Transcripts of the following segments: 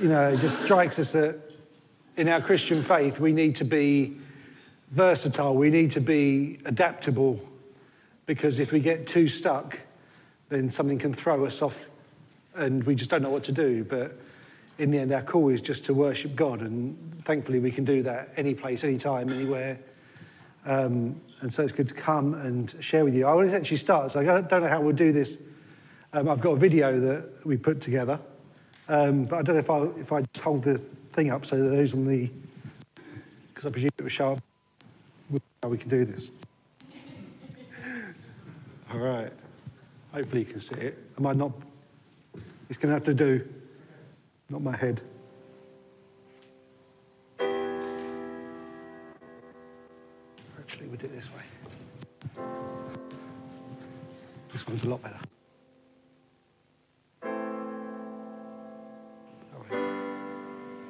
you know, it just strikes us that in our Christian faith, we need to be versatile, we need to be adaptable, because if we get too stuck, then something can throw us off and we just don't know what to do. But in the end, our call is just to worship God, and thankfully, we can do that any place, any time, anywhere. Um, and so it's good to come and share with you. I want to actually start, so I don't know how we'll do this. Um, I've got a video that we put together, um, but I don't know if I, if I just hold the thing up so that those on the, because I presume it show up how we can do this. All right. Hopefully you can see it. Am I not? It's going to have to do, not my head. Actually, we do it this way. This one's a lot better.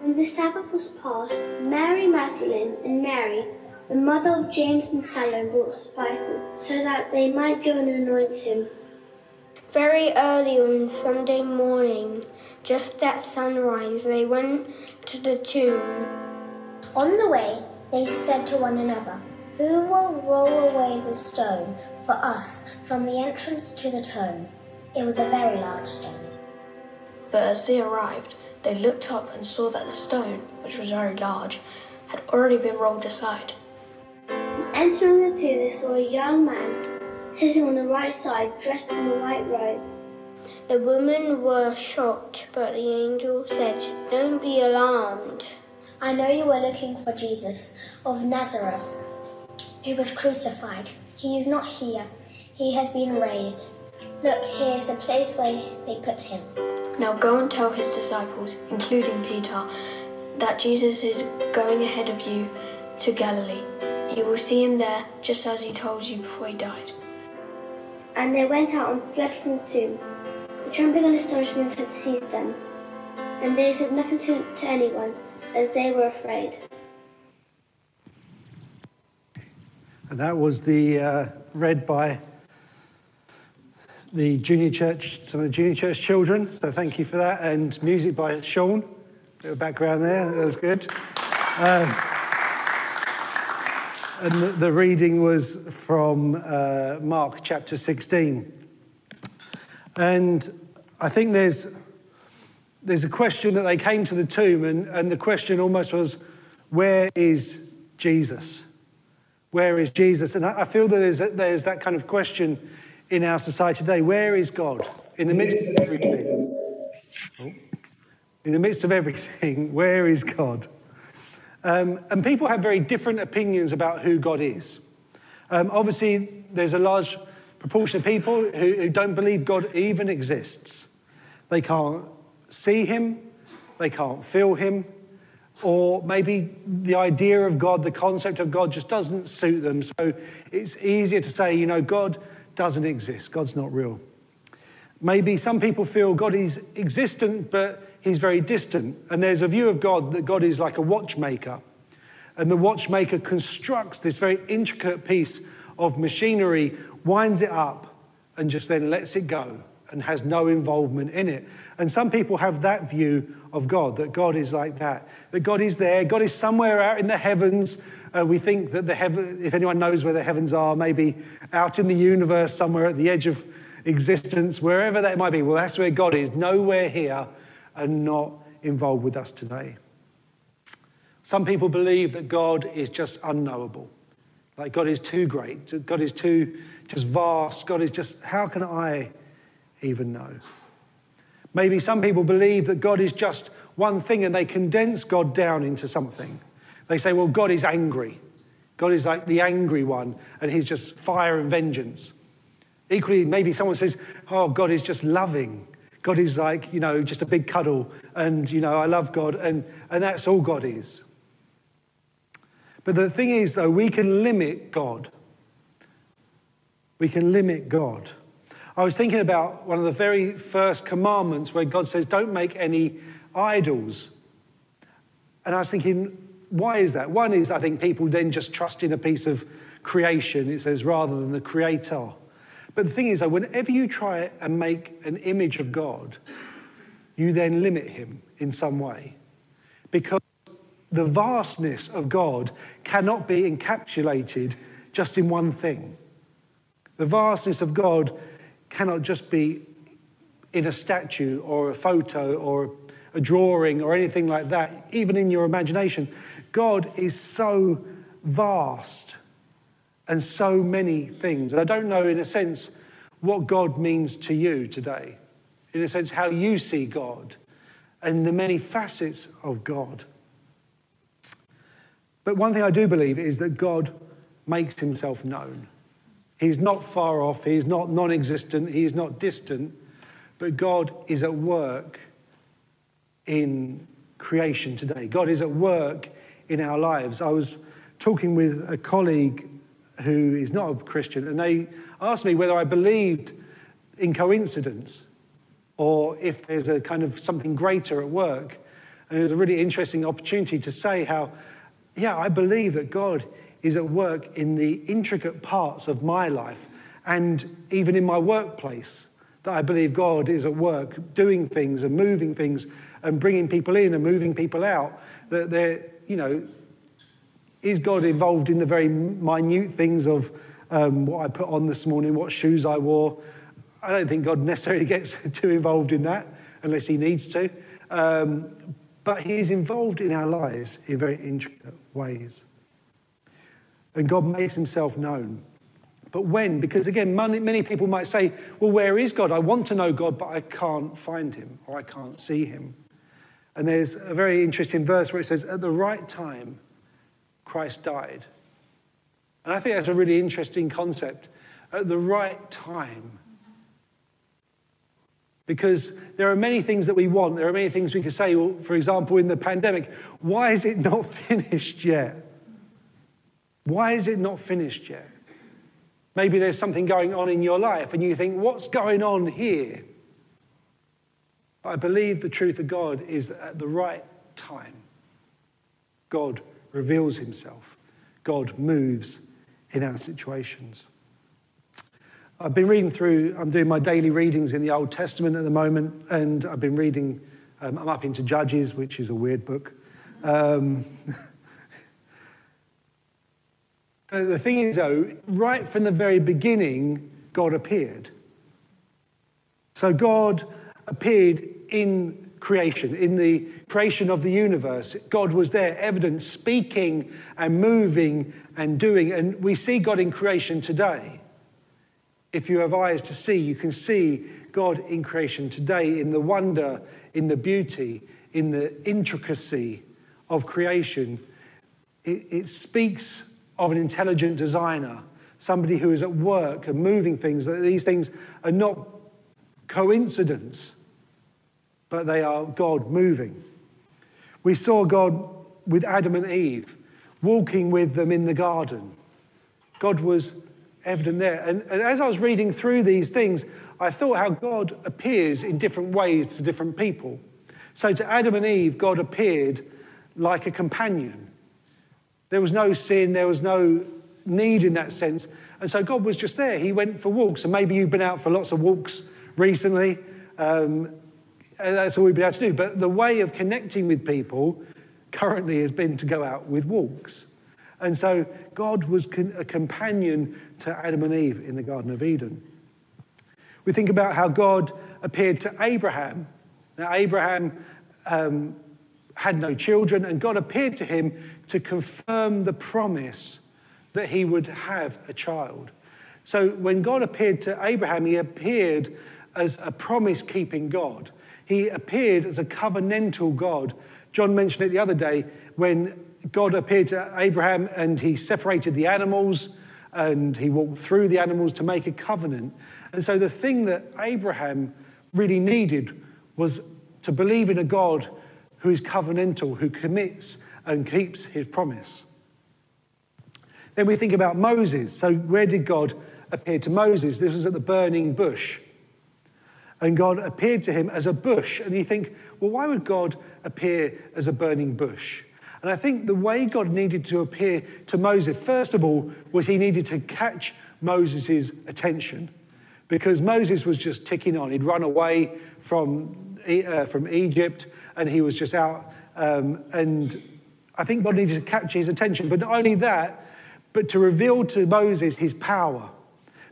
When the Sabbath was past, Mary Magdalene and Mary, the mother of James and Salome, brought spices so that they might go and anoint him. Very early on Sunday morning, just at sunrise, they went to the tomb. On the way, they said to one another, Who will roll away the stone for us from the entrance to the tomb? It was a very large stone. But as they arrived, they looked up and saw that the stone, which was very large, had already been rolled aside. Entering the tomb, they saw a young man sitting on the right side, dressed in a white robe. The women were shocked, but the angel said, Don't be alarmed. I know you are looking for Jesus of Nazareth, who was crucified. He is not here, he has been raised. Look, here is the place where they put him. Now go and tell his disciples, including Peter, that Jesus is going ahead of you to Galilee. You will see him there, just as he told you before he died. And they went out and fled from the tomb. The trembling and astonishment had seized them, and they said nothing to, to anyone, as they were afraid. And that was the uh, read by the junior church, some of the junior church children. So thank you for that. And music by Sean. Bit of background there. That was good. Um, and the, reading was from uh, Mark chapter 16. And I think there's, there's a question that they came to the tomb, and, and the question almost was, Where is Jesus? Where is Jesus? And I, I feel that there's, there's that kind of question in our society today. Where is God? In the midst of everything. Oh. In the midst of everything, where is God? Um, and people have very different opinions about who God is. Um, obviously, there's a large proportion of people who, who don't believe God even exists. They can't see him, they can't feel him, or maybe the idea of God, the concept of God just doesn't suit them. So it's easier to say, you know, God doesn't exist, God's not real. Maybe some people feel God is existent, but he's very distant. And there's a view of God that God is like a watchmaker. And the watchmaker constructs this very intricate piece of machinery, winds it up, and just then lets it go and has no involvement in it. And some people have that view of God, that God is like that, that God is there, God is somewhere out in the heavens, uh, we think that the heaven, if anyone knows where the heavens are, maybe out in the universe, somewhere at the edge of existence, wherever that might be. Well, that's where God is, nowhere here and not involved with us today. Some people believe that God is just unknowable. Like God is too great. God is too just vast. God is just, how can I even know? Maybe some people believe that God is just one thing and they condense God down into something. They say, well, God is angry. God is like the angry one, and he's just fire and vengeance. Equally, maybe someone says, oh, God is just loving. God is like, you know, just a big cuddle, and, you know, I love God, and, and that's all God is. But the thing is, though, we can limit God. We can limit God. I was thinking about one of the very first commandments where God says, don't make any idols. And I was thinking, why is that? One is I think people then just trust in a piece of creation, it says, rather than the creator. But the thing is, though, whenever you try and make an image of God, you then limit him in some way. Because the vastness of God cannot be encapsulated just in one thing. The vastness of God cannot just be in a statue or a photo or a drawing or anything like that, even in your imagination. God is so vast and so many things. And I don't know, in a sense, what God means to you today, in a sense, how you see God and the many facets of God. But one thing I do believe is that God makes himself known. He's not far off, he's not non existent, he's not distant, but God is at work in creation today. God is at work in our lives. I was talking with a colleague who is not a Christian, and they asked me whether I believed in coincidence or if there's a kind of something greater at work. And it was a really interesting opportunity to say how, yeah, I believe that God is at work in the intricate parts of my life and even in my workplace. That I believe God is at work doing things and moving things and bringing people in and moving people out. That there, you know, is God involved in the very minute things of um, what I put on this morning, what shoes I wore? I don't think God necessarily gets too involved in that unless he needs to. Um, but he is involved in our lives in very intricate ways. And God makes himself known. But when? Because again, many people might say, well, where is God? I want to know God, but I can't find him or I can't see him. And there's a very interesting verse where it says, at the right time, Christ died. And I think that's a really interesting concept. At the right time. Because there are many things that we want. There are many things we could say. Well, for example, in the pandemic, why is it not finished yet? Why is it not finished yet? Maybe there's something going on in your life and you think, what's going on here? I believe the truth of God is that at the right time, God reveals himself. God moves in our situations. I've been reading through, I'm doing my daily readings in the Old Testament at the moment, and I've been reading, um, I'm up into Judges, which is a weird book. Um, the thing is, though, right from the very beginning, God appeared. So God appeared in creation, in the creation of the universe. God was there, evident, speaking and moving and doing. And we see God in creation today. If you have eyes to see, you can see God in creation today in the wonder, in the beauty, in the intricacy of creation. It, it speaks of an intelligent designer, somebody who is at work and moving things, that these things are not coincidence but they are God moving. We saw God with Adam and Eve, walking with them in the garden. God was evident there. And, and, as I was reading through these things, I thought how God appears in different ways to different people. So to Adam and Eve, God appeared like a companion. There was no sin, there was no need in that sense. And so God was just there. He went for walks. And maybe you've been out for lots of walks recently. Um, that's all we've been able to do. But the way of connecting with people currently has been to go out with walks. And so God was a companion to Adam and Eve in the Garden of Eden. We think about how God appeared to Abraham. Now, Abraham um, had no children, and God appeared to him to confirm the promise that he would have a child. So when God appeared to Abraham, he appeared as a promise keeping God. He appeared as a covenantal God. John mentioned it the other day when God appeared to Abraham and he separated the animals and he walked through the animals to make a covenant. And so the thing that Abraham really needed was to believe in a God who is covenantal, who commits and keeps his promise. Then we think about Moses. So, where did God appear to Moses? This was at the burning bush and God appeared to him as a bush. And you think, well, why would God appear as a burning bush? And I think the way God needed to appear to Moses, first of all, was he needed to catch Moses' attention. because Moses was just ticking on. He'd run away from, uh, from Egypt and he was just out. Um, and I think God needed to capture his attention. But not only that, but to reveal to Moses his power.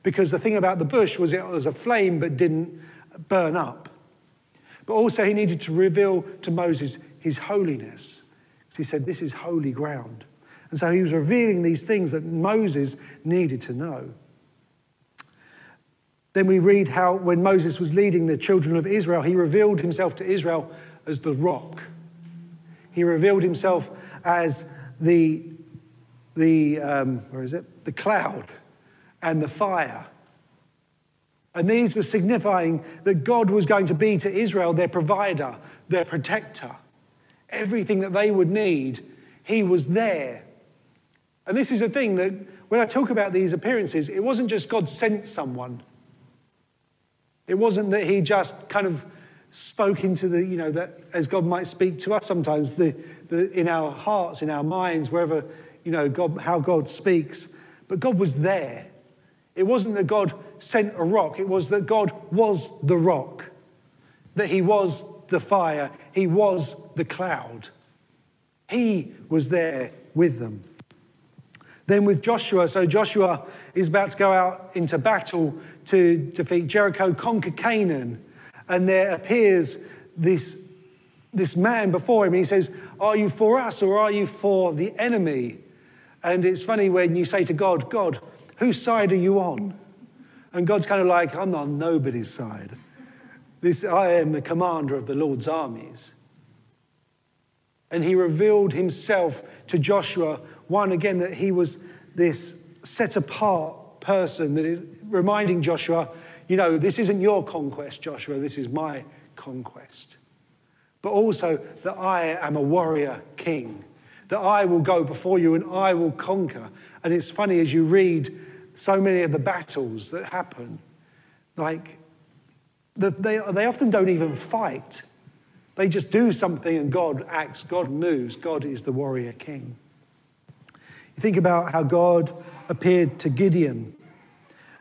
Because the thing about the bush was it was a flame but didn't burn up. But also, he needed to reveal to Moses his holiness. He said, This is holy ground. And so he was revealing these things that Moses needed to know. Then we read how when Moses was leading the children of Israel, he revealed himself to Israel as the rock. He revealed himself as the, the um, where is it? The cloud and the fire. And these were signifying that God was going to be to Israel their provider, their protector. Everything that they would need, He was there. And this is a thing that when I talk about these appearances, it wasn't just God sent someone. It wasn't that He just kind of spoke into the, you know, that as God might speak to us sometimes, the, the, in our hearts, in our minds, wherever, you know, God, how God speaks. But God was there. It wasn't that God sent a rock, it was that God was the rock, that He was the fire, He was the cloud. He was there with them. Then with Joshua, so Joshua is about to go out into battle to defeat Jericho, conquer Canaan, and there appears this, this man before him, and he says, Are you for us or are you for the enemy? And it's funny when you say to God, God, whose side are you on? And God's kind of like, I'm on nobody's side. This, I am the commander of the Lord's armies. And he revealed himself to Joshua, one again, that he was this set apart person that is reminding Joshua, you know, this isn't your conquest, Joshua, this is my conquest. But also that I am a warrior king, that I will go before you and I will conquer. And it's funny as you read so many of the battles that happen, like the, they, they often don't even fight. They just do something and God acts, God moves, God is the warrior king. You think about how God appeared to Gideon,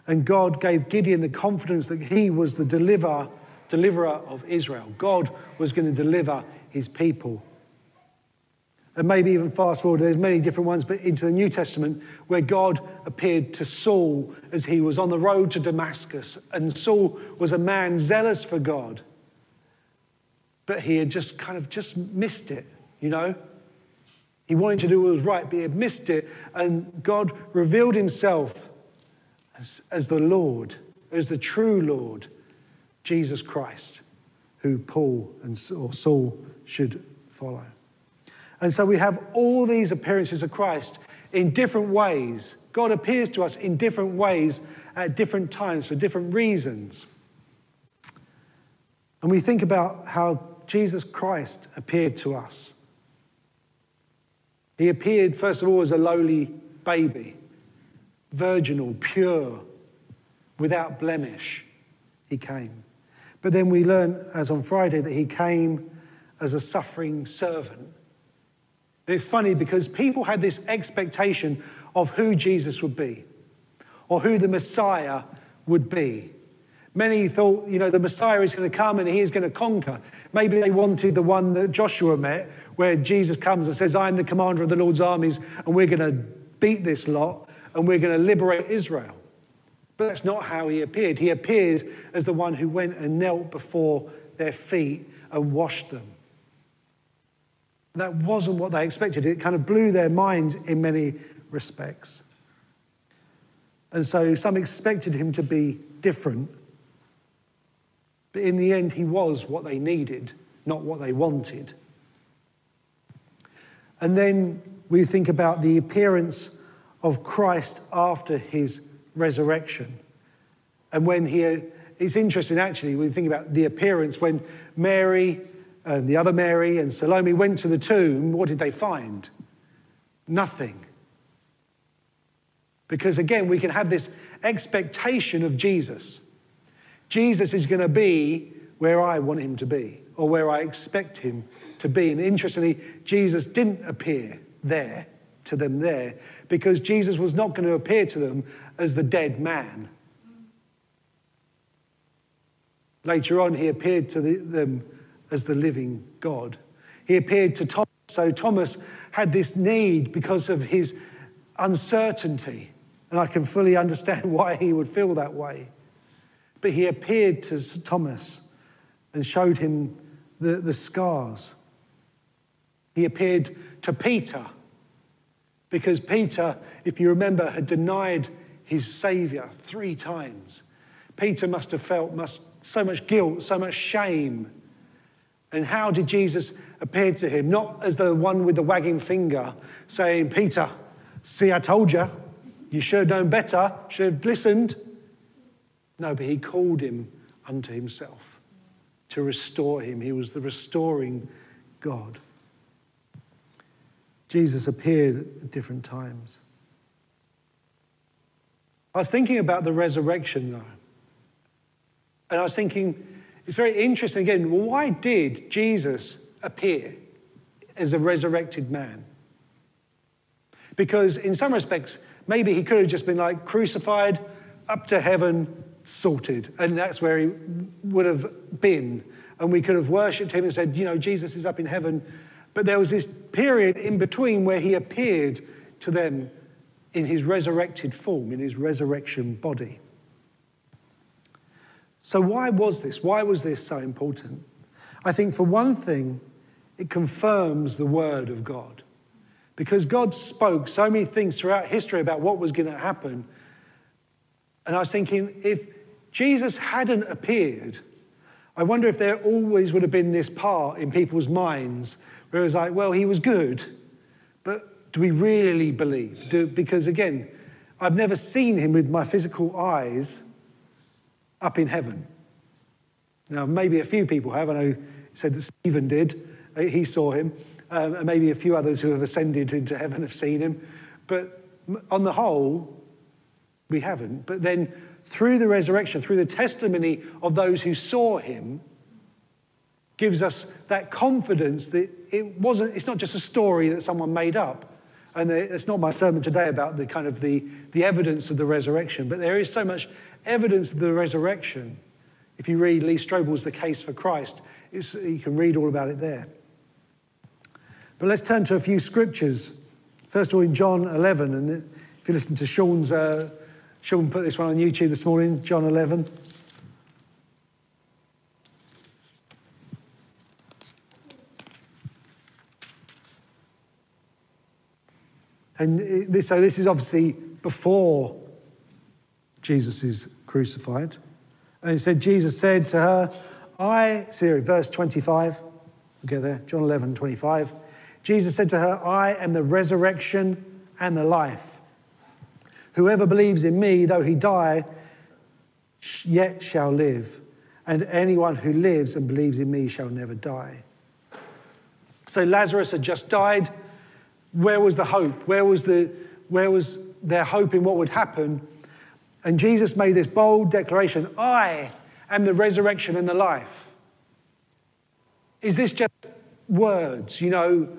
and God gave Gideon the confidence that he was the deliverer, deliverer of Israel. God was going to deliver his people and maybe even fast forward, there's many different ones, but into the New Testament, where God appeared to Saul as he was on the road to Damascus. And Saul was a man zealous for God, but he had just kind of just missed it, you know? He wanted to do what was right, but he had missed it. And God revealed himself as, as the Lord, as the true Lord, Jesus Christ, who Paul and or Saul should follow. And so we have all these appearances of Christ in different ways. God appears to us in different ways at different times for different reasons. And we think about how Jesus Christ appeared to us. He appeared, first of all, as a lowly baby, virginal, pure, without blemish. He came. But then we learn, as on Friday, that he came as a suffering servant and it's funny because people had this expectation of who Jesus would be or who the Messiah would be. Many thought, you know, the Messiah is going to come and he is going to conquer. Maybe they wanted the one that Joshua met, where Jesus comes and says, I'm the commander of the Lord's armies, and we're going to beat this lot and we're going to liberate Israel. But that's not how he appeared. He appeared as the one who went and knelt before their feet and washed them. That wasn't what they expected. It kind of blew their minds in many respects. And so some expected him to be different. But in the end, he was what they needed, not what they wanted. And then we think about the appearance of Christ after his resurrection. And when he, it's interesting actually, we think about the appearance when Mary and the other Mary and Salome went to the tomb, what did they find? Nothing. Because again, we can have this expectation of Jesus. Jesus is going to be where I want him to be or where I expect him to be. And interestingly, Jesus didn't appear there to them there because Jesus was not going to appear to them as the dead man. Later on, he appeared to the, them as the living God. He appeared to Thomas. So Thomas had this need because of his uncertainty. And I can fully understand why he would feel that way. But he appeared to Thomas and showed him the, the scars. He appeared to Peter because Peter, if you remember, had denied his Savior three times. Peter must have felt must, so much guilt, so much shame. And how did Jesus appear to him? Not as the one with the wagging finger saying, Peter, see, I told you, you should have known better, should have listened. No, but he called him unto himself to restore him. He was the restoring God. Jesus appeared at different times. I was thinking about the resurrection, though. And I was thinking, it's very interesting again, why did Jesus appear as a resurrected man? Because in some respects, maybe he could have just been like crucified, up to heaven, sorted. And that's where he would have been. And we could have worshipped him and said, you know, Jesus is up in heaven. But there was this period in between where he appeared to them in his resurrected form, in his resurrection body. So, why was this? Why was this so important? I think, for one thing, it confirms the word of God. Because God spoke so many things throughout history about what was going to happen. And I was thinking, if Jesus hadn't appeared, I wonder if there always would have been this part in people's minds where it was like, well, he was good, but do we really believe? Do, because again, I've never seen him with my physical eyes up in heaven. Now, maybe a few people have. I know said that Stephen did. He saw him. Um, and maybe a few others who have ascended into heaven have seen him. But on the whole, we haven't. But then through the resurrection, through the testimony of those who saw him, gives us that confidence that it wasn't, it's not just a story that someone made up. And it's not my sermon today about the kind of the, the evidence of the resurrection, but there is so much evidence of the resurrection. If you read Lee Strobel's The Case for Christ, you can read all about it there. But let's turn to a few scriptures. First of all, in John 11, and if you listen to Sean's, uh, Sean put this one on YouTube this morning, John 11. And this, so this is obviously before Jesus is crucified. And it said, Jesus said to her, I, see verse 25, we'll get there, John 11, 25. Jesus said to her, I am the resurrection and the life. Whoever believes in me, though he die, yet shall live. And anyone who lives and believes in me shall never die. So Lazarus had just died. Where was the hope? Where was, the, where was their hope in what would happen? And Jesus made this bold declaration I am the resurrection and the life. Is this just words? You know,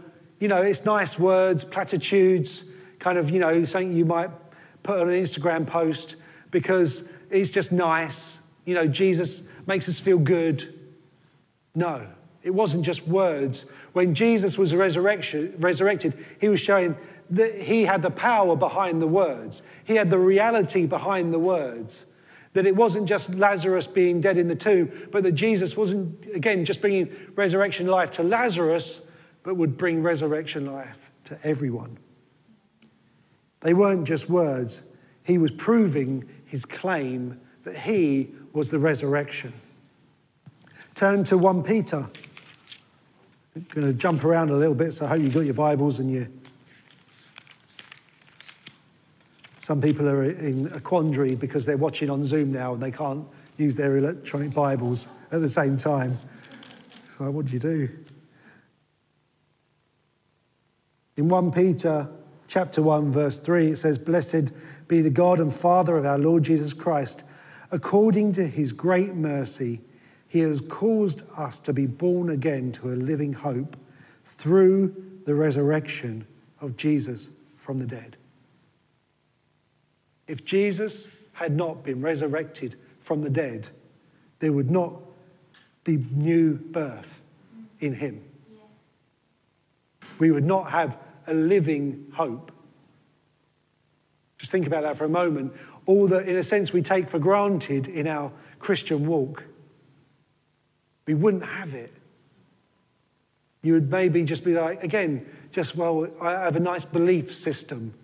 you know, it's nice words, platitudes, kind of, you know, something you might put on an Instagram post because it's just nice. You know, Jesus makes us feel good. No. It wasn't just words. When Jesus was resurrected, he was showing that he had the power behind the words, he had the reality behind the words. That it wasn't just Lazarus being dead in the tomb, but that Jesus wasn't, again, just bringing resurrection life to Lazarus, but would bring resurrection life to everyone. They weren't just words, he was proving his claim that he was the resurrection. Turn to 1 Peter going to jump around a little bit, so I hope you've got your Bibles and you. Some people are in a quandary because they're watching on Zoom now and they can't use their electronic Bibles at the same time. So, what do you do? In 1 Peter chapter 1, verse 3, it says, Blessed be the God and Father of our Lord Jesus Christ, according to his great mercy he has caused us to be born again to a living hope through the resurrection of Jesus from the dead. If Jesus had not been resurrected from the dead, there would not be new birth in Him. We would not have a living hope. Just think about that for a moment. All that, in a sense, we take for granted in our Christian walk, we wouldn't have it. You would maybe just be like, again, just, well, I have a nice belief system.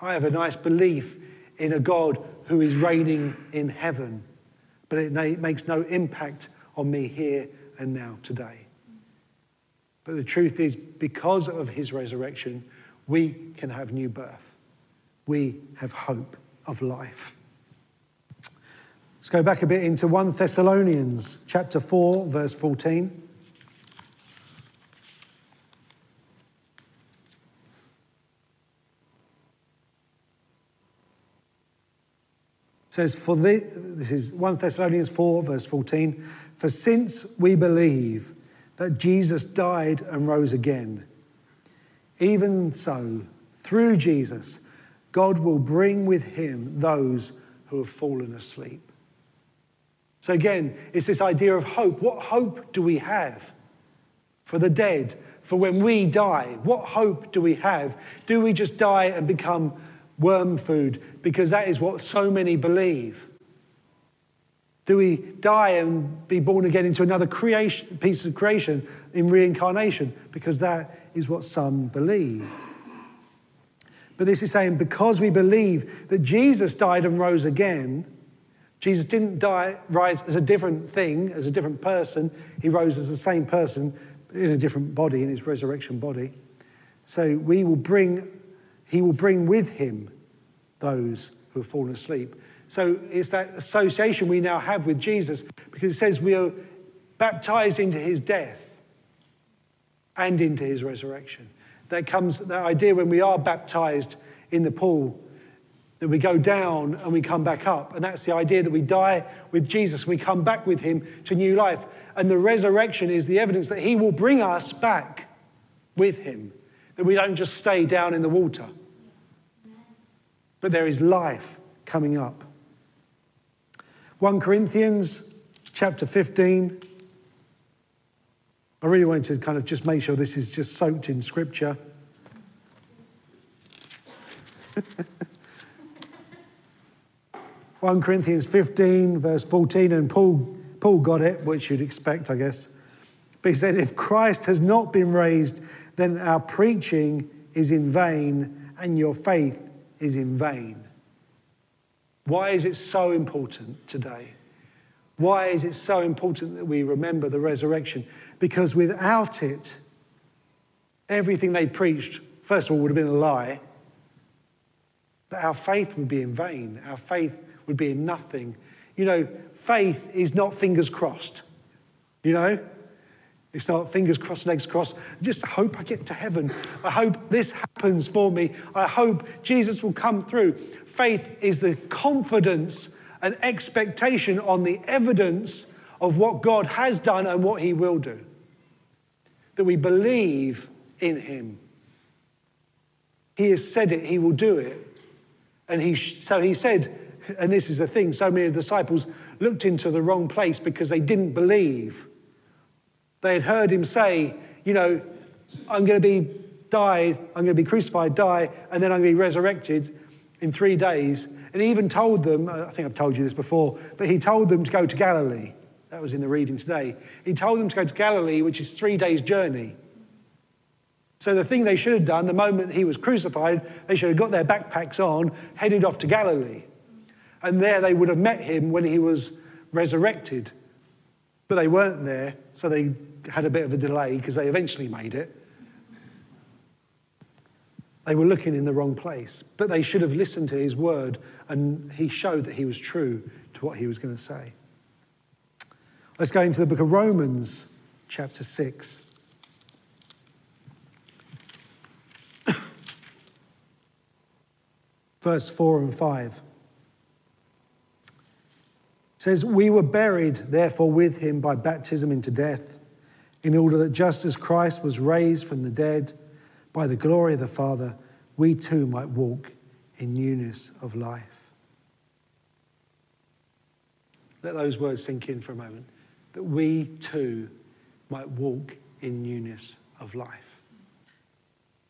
I have a nice belief in a God who is reigning in heaven, but it makes no impact on me here and now today. But the truth is, because of his resurrection, we can have new birth. We have hope of life. Let's go back a bit into 1 Thessalonians chapter 4, verse 14. says, For this, this is 1 Thessalonians 4, verse 14. For since we believe that Jesus died and rose again, even so, through Jesus, God will bring with him those who have fallen asleep. So, again, it's this idea of hope. What hope do we have for the dead, for when we die? What hope do we have? Do we just die and become worm food because that is what so many believe? Do we die and be born again into another creation, piece of creation in reincarnation? Because that is what some believe. But this is saying because we believe that Jesus died and rose again, Jesus didn't die, rise as a different thing, as a different person. He rose as the same person in a different body, in his resurrection body. So we will bring he will bring with him those who have fallen asleep. So it's that association we now have with Jesus because it says we are baptized into his death and into his resurrection. That comes, that idea when we are baptized in the pool, that we go down and we come back up. And that's the idea that we die with Jesus we come back with him to new life. And the resurrection is the evidence that he will bring us back with him, that we don't just stay down in the water but there is life coming up. 1 Corinthians chapter 15. I really wanted to kind of just make sure this is just soaked in scripture. One Corinthians 15, verse 14, and Paul, Paul got it, which you'd expect, I guess. But he said, If Christ has not been raised, then our preaching is in vain, and your faith is in vain. Why is it so important today? Why is it so important that we remember the resurrection? Because without it, everything they preached, first of all, would have been a lie, but our faith would be in vain. Our faith would be in nothing. You know, faith is not fingers crossed. You know, it's not fingers crossed, legs crossed. I just hope I get to heaven. I hope this happens for me. I hope Jesus will come through. Faith is the confidence and expectation on the evidence of what God has done and what he will do. That we believe in him. He has said it, he will do it. And he, so he said, and this is the thing, so many disciples looked into the wrong place because they didn't believe they had heard him say, you know, I'm going to be died, I'm going to be crucified, die, and then I'm going to be resurrected in three days. And he even told them, I think I've told you this before, but he told them to go to Galilee. That was in the reading today. He told them to go to Galilee, which is three days' journey. So the thing they should have done the moment he was crucified, they should have got their backpacks on, headed off to Galilee. And there they would have met him when he was resurrected. But they weren't there, so they had a bit of a delay because they eventually made it. They were looking in the wrong place, but they should have listened to his word, and he showed that he was true to what he was going to say. Let's go into the book of Romans, chapter 6. Verse 4 and 5 says, We were buried, therefore, with him by baptism into death in order that just as Christ was raised from the dead by the glory of the Father, we too might walk in newness of life. Let those words sink in for a moment. that we too might walk in newness of life.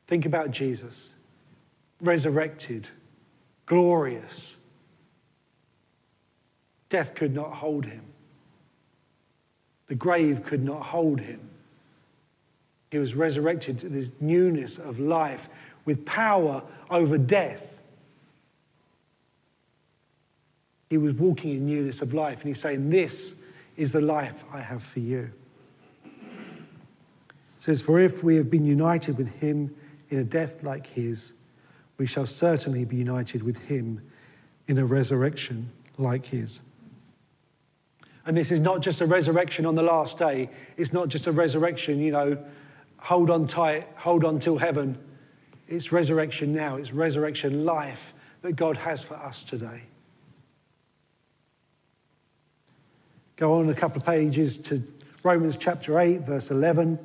Think about Jesus, resurrected, glorious. Death could not hold him. The grave could not hold him. He was resurrected to this newness of life with power over death. He was walking in newness of life, and he's saying, This is the life I have for you. It says, For if we have been united with him in a death like his, we shall certainly be united with him in a resurrection like his. And this is not just a resurrection on the last day. It's not just a resurrection, you know, hold on tight, hold on till heaven. It's resurrection now, it's resurrection life that God has for us today. Go on a couple of pages to Romans chapter 8, verse 11.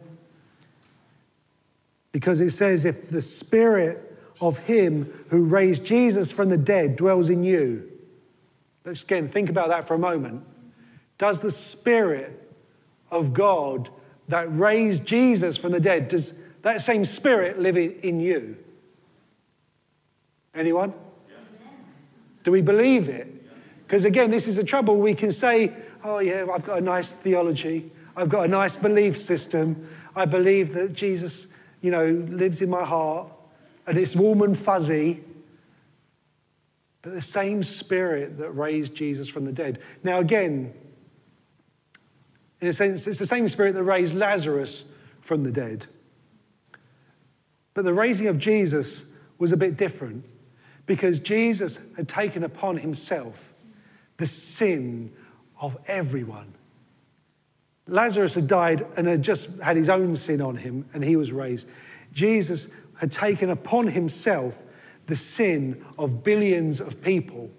Because it says, if the spirit of him who raised Jesus from the dead dwells in you. Let's again think about that for a moment. Does the spirit of God that raised Jesus from the dead, does that same spirit live in you? Anyone? Do we believe it? Because again, this is the trouble. We can say, oh, yeah, I've got a nice theology. I've got a nice belief system. I believe that Jesus, you know, lives in my heart and it's warm and fuzzy. But the same spirit that raised Jesus from the dead. Now, again, in a sense, it's the same spirit that raised Lazarus from the dead. But the raising of Jesus was a bit different because Jesus had taken upon himself the sin of everyone. Lazarus had died and had just had his own sin on him, and he was raised. Jesus had taken upon himself the sin of billions of people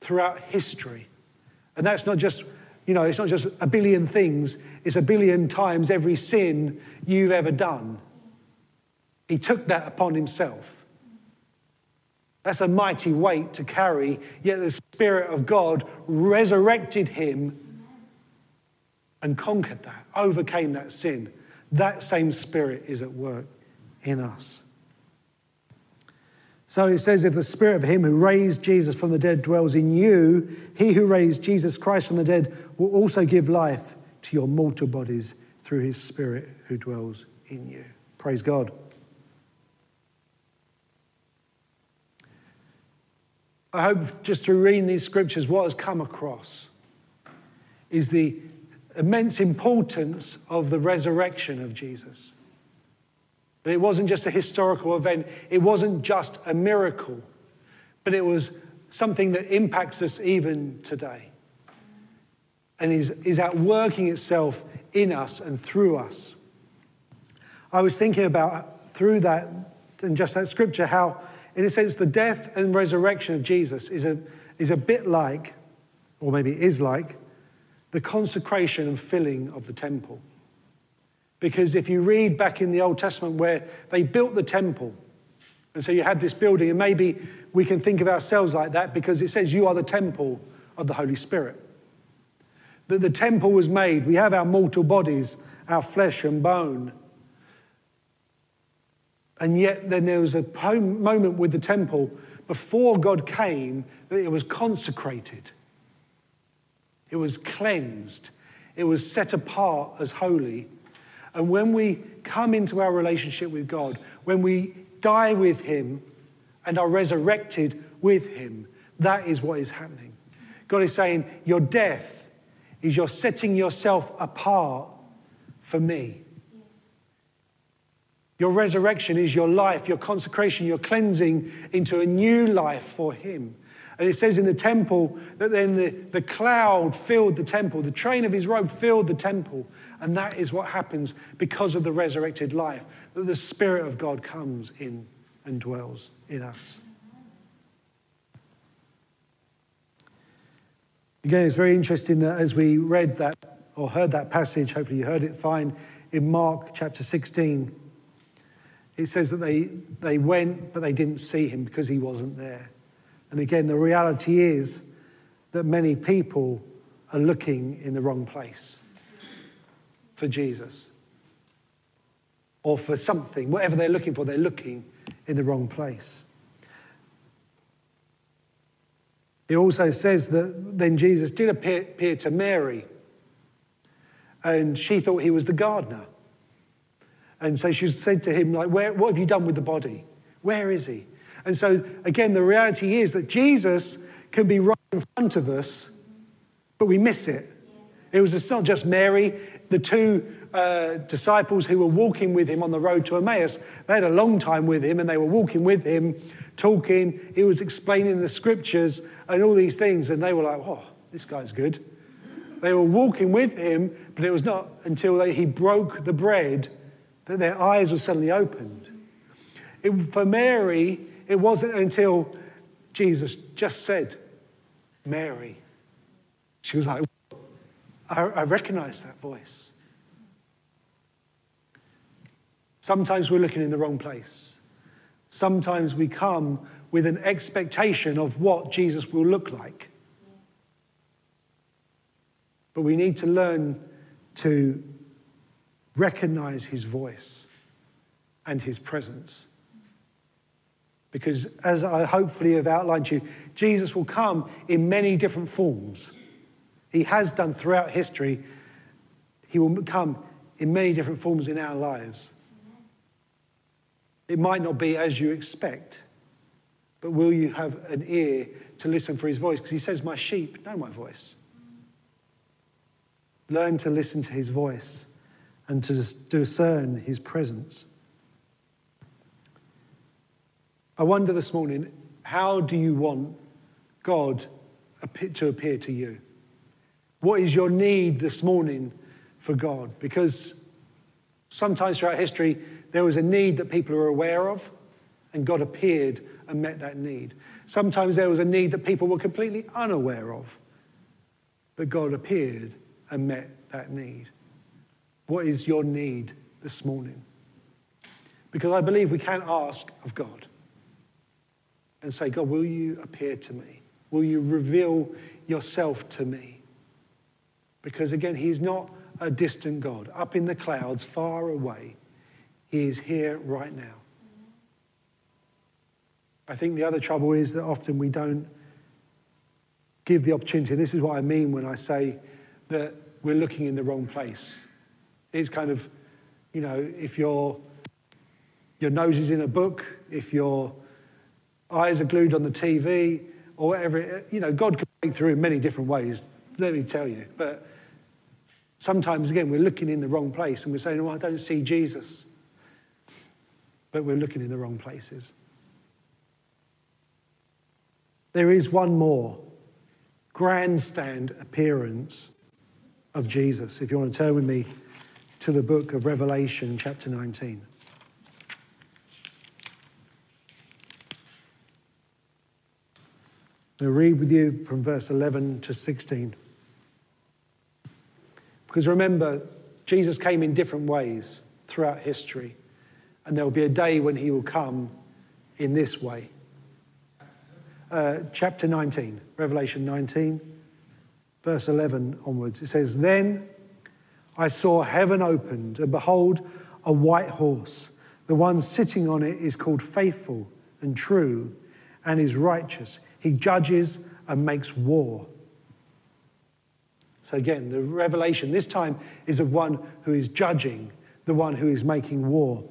throughout history. And that's not just, you know, it's not just a billion things, it's a billion times every sin you've ever done. He took that upon himself. That's a mighty weight to carry, yet the Spirit of God resurrected him and conquered that, overcame that sin. That same Spirit is at work in us. So it says, if the Spirit of Him who raised Jesus from the dead dwells in you, He who raised Jesus Christ from the dead will also give life to your mortal bodies through His Spirit who dwells in you. Praise God. I hope just through reading these scriptures, what has come across is the immense importance of the resurrection of Jesus. But it wasn't just a historical event, it wasn't just a miracle, but it was something that impacts us even today and is, is outworking itself in us and through us. I was thinking about through that and just that scripture how in a sense, the death and resurrection of Jesus is a, is a bit like, or maybe is like, the consecration and filling of the temple. Because if you read back in the Old Testament where they built the temple, and so you had this building, and maybe we can think of ourselves like that because it says you are the temple of the Holy Spirit. That the temple was made, we have our mortal bodies, our flesh and bone, and yet, then there was a moment with the temple before God came that it was consecrated, it was cleansed, it was set apart as holy. And when we come into our relationship with God, when we die with Him and are resurrected with Him, that is what is happening. God is saying, Your death is you're setting yourself apart for me. Your resurrection is your life, your consecration, your cleansing into a new life for Him. And it says in the temple that then the, the cloud filled the temple, the train of his robe filled the temple. And that is what happens because of the resurrected life, that the Spirit of God comes in and dwells in us. Again, it's very interesting that as we read that or heard that passage, hopefully you heard it fine, in Mark chapter 16 it says that they, they went, but they didn't see him because he wasn't there. And again, the reality is that many people are looking in the wrong place for Jesus or for something, whatever they're looking for, they're looking in the wrong place. It also says that then Jesus did appear, appear to Mary, and she thought he was the gardener. And so she said to him, like, Where, what have you done with the body? Where is he? And so, again, the reality is that Jesus can be right in front of us, but we miss it. It was not just Mary, the two uh, disciples who were walking with him on the road to Emmaus. They had a long time with him and they were walking with him, talking. He was explaining the scriptures and all these things, and they were like, oh, this guy's good. They were walking with him, but it was not until they, he broke the bread that their eyes were suddenly opened. It, for Mary, it wasn't until Jesus just said, Mary. She was like, I, I recognize that voice. Sometimes we're looking in the wrong place. Sometimes we come with an expectation of what Jesus will look like. But we need to learn to recognize his voice and his presence. Because as I hopefully have outlined to you, Jesus will come in many different forms. He has done throughout history. He will come in many different forms in our lives. It might not be as you expect, but will you have an ear to listen for his voice? Because he says, My sheep know my voice. Learn to listen to his voice and to discern his presence. I wonder this morning, how do you want God to appear to you? What is your need this morning for God? Because sometimes throughout history, there was a need that people were aware of, and God appeared and met that need. Sometimes there was a need that people were completely unaware of, but God appeared and met that need. What is your need this morning? Because I believe we can ask of God and say, God, will you appear to me? Will you reveal yourself to me? Because again, He's not a distant God, up in the clouds, far away. He is here right now. I think the other trouble is that often we don't give the opportunity. This is what I mean when I say that we're looking in the wrong place. It's kind of, you know, if your, your nose is in a book, if your eyes are glued on the TV, or whatever, uh, you know, God can break through in many different ways, let me tell you. But sometimes, again, we're looking in the wrong place and we're saying, oh, I don't see Jesus. But we're looking in the wrong places. There is one more grandstand appearance of Jesus. If you want to turn with me to the book of Revelation, chapter 19. I'll read with you from verse 11 to 16. Because remember, Jesus came in different ways throughout history, and there will be a day when he will come in this way. Uh, chapter 19, Revelation 19, verse 11 onwards. It says, Then I saw heaven opened, and behold, a white horse. The one sitting on it is called Faithful and True and is righteous. He judges and makes war. So, again, the revelation this time is of one who is judging, the one who is making war.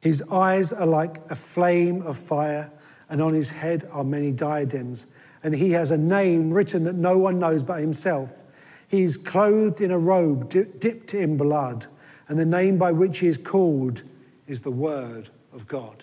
His eyes are like a flame of fire, and on his head are many diadems. And he has a name written that no one knows but himself. He is clothed in a robe dipped in blood, and the name by which he is called is the Word of God.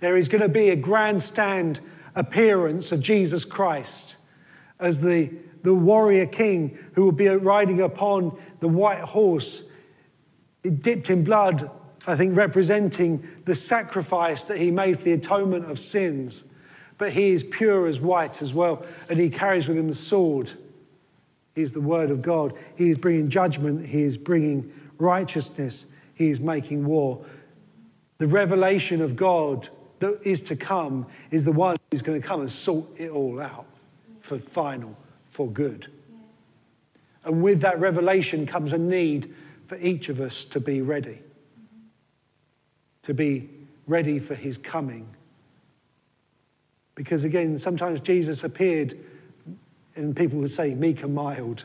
There is going to be a grandstand appearance of Jesus Christ as the, the warrior king who will be riding upon the white horse, dipped in blood, I think representing the sacrifice that he made for the atonement of sins. But he is pure as white as well, and he carries with him the sword. He's the word of God. He is bringing judgment, he is bringing righteousness, he is making war. The revelation of God that is to come is the one who's going to come and sort it all out for final, for good. And with that revelation comes a need for each of us to be ready, to be ready for his coming. Because again, sometimes Jesus appeared and people would say meek and mild.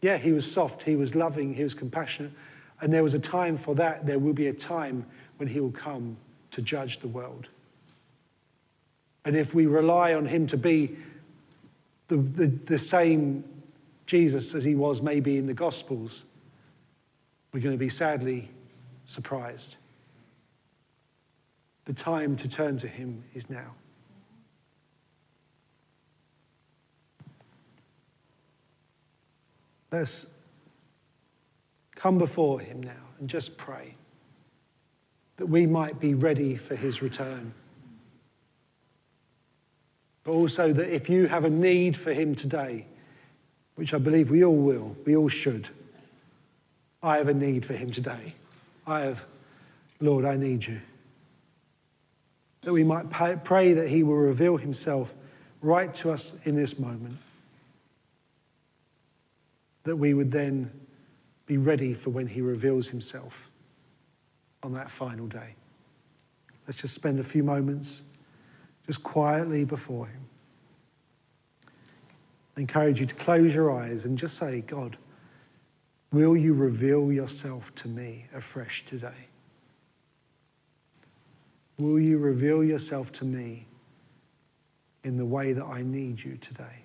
Yeah, he was soft, he was loving, he was compassionate. And there was a time for that. There will be a time when he will come to judge the world. And if we rely on him to be the, the, the same Jesus as he was maybe in the Gospels, we're going to be sadly surprised. The time to turn to him is now. Let's come before him now and just pray that we might be ready for his return. But also that if you have a need for him today, which I believe we all will, we all should, I have a need for him today. I have, Lord, I need you. That we might pray that he will reveal himself right to us in this moment. That we would then be ready for when he reveals himself on that final day. Let's just spend a few moments just quietly before him. I encourage you to close your eyes and just say, God, will you reveal yourself to me afresh today? Will you reveal yourself to me in the way that I need you today?